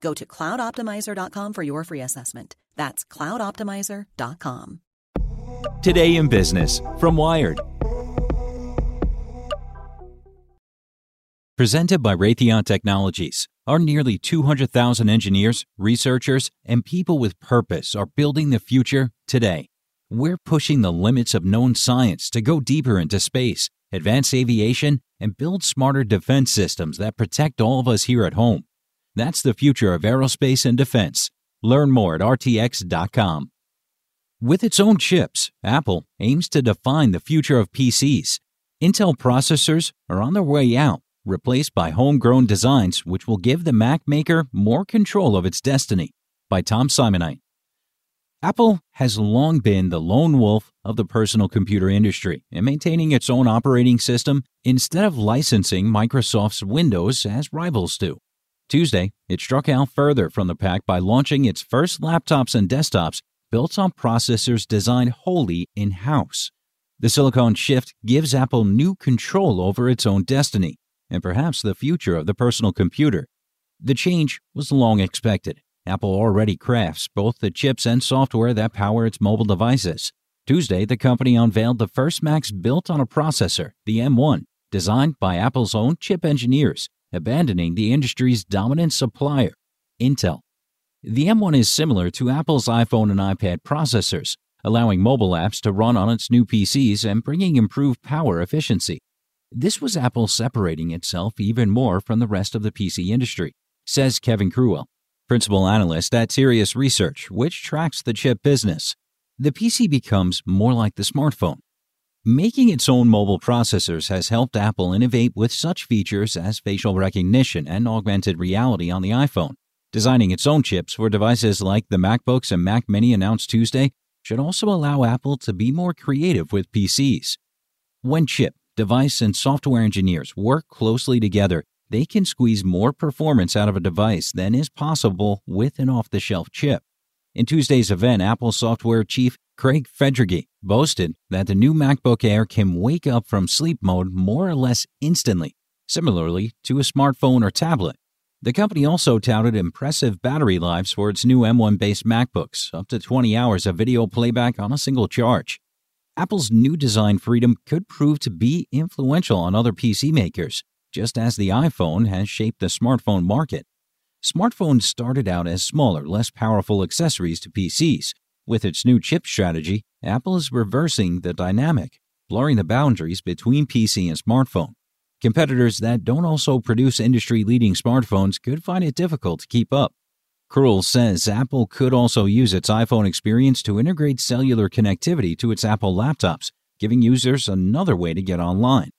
Go to cloudoptimizer.com for your free assessment. That's cloudoptimizer.com. Today in Business from Wired. Presented by Raytheon Technologies. Our nearly 200,000 engineers, researchers, and people with purpose are building the future today. We're pushing the limits of known science to go deeper into space, advance aviation, and build smarter defense systems that protect all of us here at home. That's the future of aerospace and defense. Learn more at RTX.com. With its own chips, Apple aims to define the future of PCs. Intel processors are on their way out, replaced by homegrown designs which will give the Mac maker more control of its destiny. By Tom Simonite. Apple has long been the lone wolf of the personal computer industry in maintaining its own operating system instead of licensing Microsoft's Windows as rivals do. Tuesday, it struck out further from the pack by launching its first laptops and desktops built on processors designed wholly in house. The silicon shift gives Apple new control over its own destiny and perhaps the future of the personal computer. The change was long expected. Apple already crafts both the chips and software that power its mobile devices. Tuesday, the company unveiled the first Macs built on a processor, the M1, designed by Apple's own chip engineers abandoning the industry's dominant supplier, Intel. The M1 is similar to Apple's iPhone and iPad processors, allowing mobile apps to run on its new PCs and bringing improved power efficiency. This was Apple separating itself even more from the rest of the PC industry, says Kevin Krewell, principal analyst at Tirias Research, which tracks the chip business. The PC becomes more like the smartphone, Making its own mobile processors has helped Apple innovate with such features as facial recognition and augmented reality on the iPhone. Designing its own chips for devices like the MacBooks and Mac Mini announced Tuesday should also allow Apple to be more creative with PCs. When chip, device, and software engineers work closely together, they can squeeze more performance out of a device than is possible with an off the shelf chip. In Tuesday's event, Apple software chief Craig Federighi boasted that the new MacBook Air can wake up from sleep mode more or less instantly, similarly to a smartphone or tablet. The company also touted impressive battery lives for its new M1 based MacBooks, up to 20 hours of video playback on a single charge. Apple's new design freedom could prove to be influential on other PC makers, just as the iPhone has shaped the smartphone market. Smartphones started out as smaller, less powerful accessories to PCs, with its new chip strategy, Apple is reversing the dynamic, blurring the boundaries between PC and smartphone. Competitors that don't also produce industry leading smartphones could find it difficult to keep up. Krewell says Apple could also use its iPhone experience to integrate cellular connectivity to its Apple laptops, giving users another way to get online.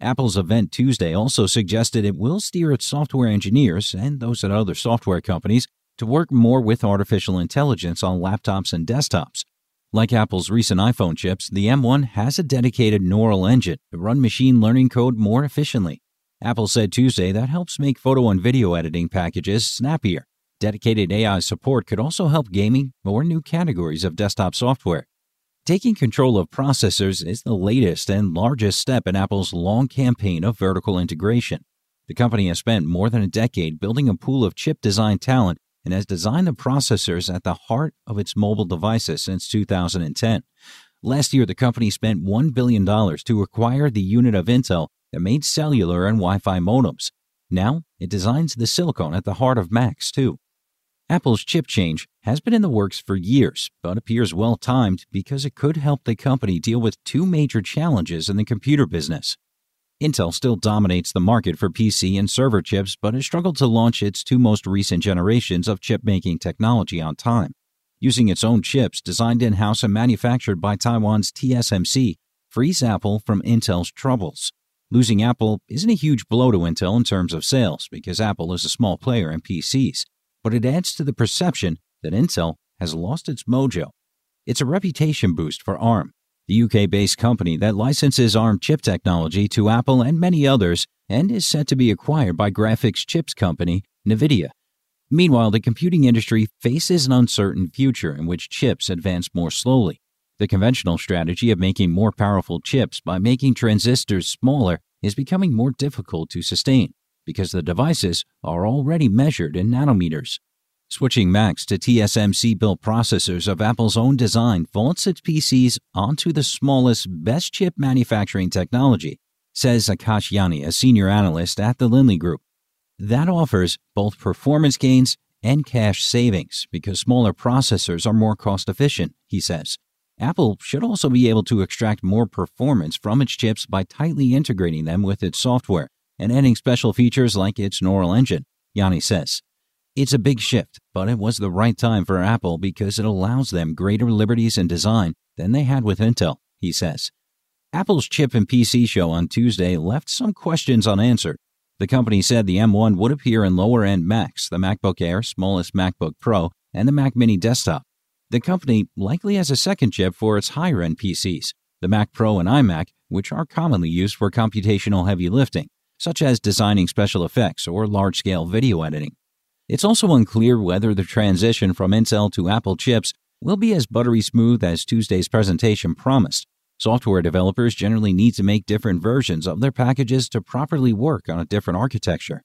Apple's event Tuesday also suggested it will steer its software engineers and those at other software companies to work more with artificial intelligence on laptops and desktops. Like Apple's recent iPhone chips, the M1 has a dedicated neural engine to run machine learning code more efficiently. Apple said Tuesday that helps make photo and video editing packages snappier. Dedicated AI support could also help gaming or new categories of desktop software. Taking control of processors is the latest and largest step in Apple's long campaign of vertical integration. The company has spent more than a decade building a pool of chip design talent and has designed the processors at the heart of its mobile devices since 2010. Last year, the company spent $1 billion to acquire the unit of Intel that made cellular and Wi Fi modems. Now, it designs the silicon at the heart of Macs, too. Apple's chip change has been in the works for years, but appears well timed because it could help the company deal with two major challenges in the computer business. Intel still dominates the market for PC and server chips, but has struggled to launch its two most recent generations of chip making technology on time. Using its own chips designed in house and manufactured by Taiwan's TSMC frees Apple from Intel's troubles. Losing Apple isn't a huge blow to Intel in terms of sales because Apple is a small player in PCs but it adds to the perception that Intel has lost its mojo. It's a reputation boost for ARM, the UK based company that licenses ARM chip technology to Apple and many others and is set to be acquired by graphics chips company NVIDIA. Meanwhile, the computing industry faces an uncertain future in which chips advance more slowly. The conventional strategy of making more powerful chips by making transistors smaller is becoming more difficult to sustain because the devices are already measured in nanometers. Switching Macs to TSMC built processors of Apple's own design vaults its PCs onto the smallest, best chip manufacturing technology, says Akash Yani, a senior analyst at the Linley Group. That offers both performance gains and cash savings because smaller processors are more cost efficient, he says. Apple should also be able to extract more performance from its chips by tightly integrating them with its software, and adding special features like its neural engine, Yanni says. It's a big shift, but it was the right time for Apple because it allows them greater liberties in design than they had with Intel, he says. Apple's chip and PC show on Tuesday left some questions unanswered. The company said the M1 would appear in lower end Macs, the MacBook Air, smallest MacBook Pro, and the Mac Mini desktop. The company likely has a second chip for its higher end PCs, the Mac Pro and iMac, which are commonly used for computational heavy lifting such as designing special effects or large scale video editing. It's also unclear whether the transition from Intel to Apple chips will be as buttery smooth as Tuesday's presentation promised. Software developers generally need to make different versions of their packages to properly work on a different architecture.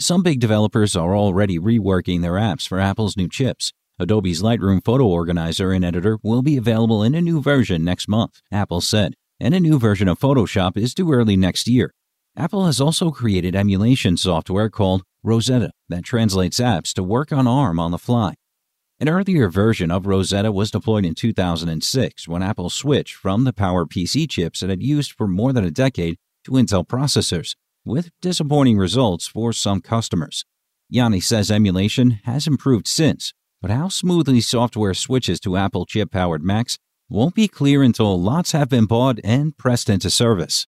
Some big developers are already reworking their apps for Apple's new chips. Adobe's Lightroom photo organizer and editor will be available in a new version next month, Apple said, and a new version of Photoshop is due early next year. Apple has also created emulation software called Rosetta that translates apps to work on ARM on the fly. An earlier version of Rosetta was deployed in 2006 when Apple switched from the PowerPC chips it had used for more than a decade to Intel processors, with disappointing results for some customers. Yanni says emulation has improved since, but how smoothly software switches to Apple chip powered Macs won't be clear until lots have been bought and pressed into service.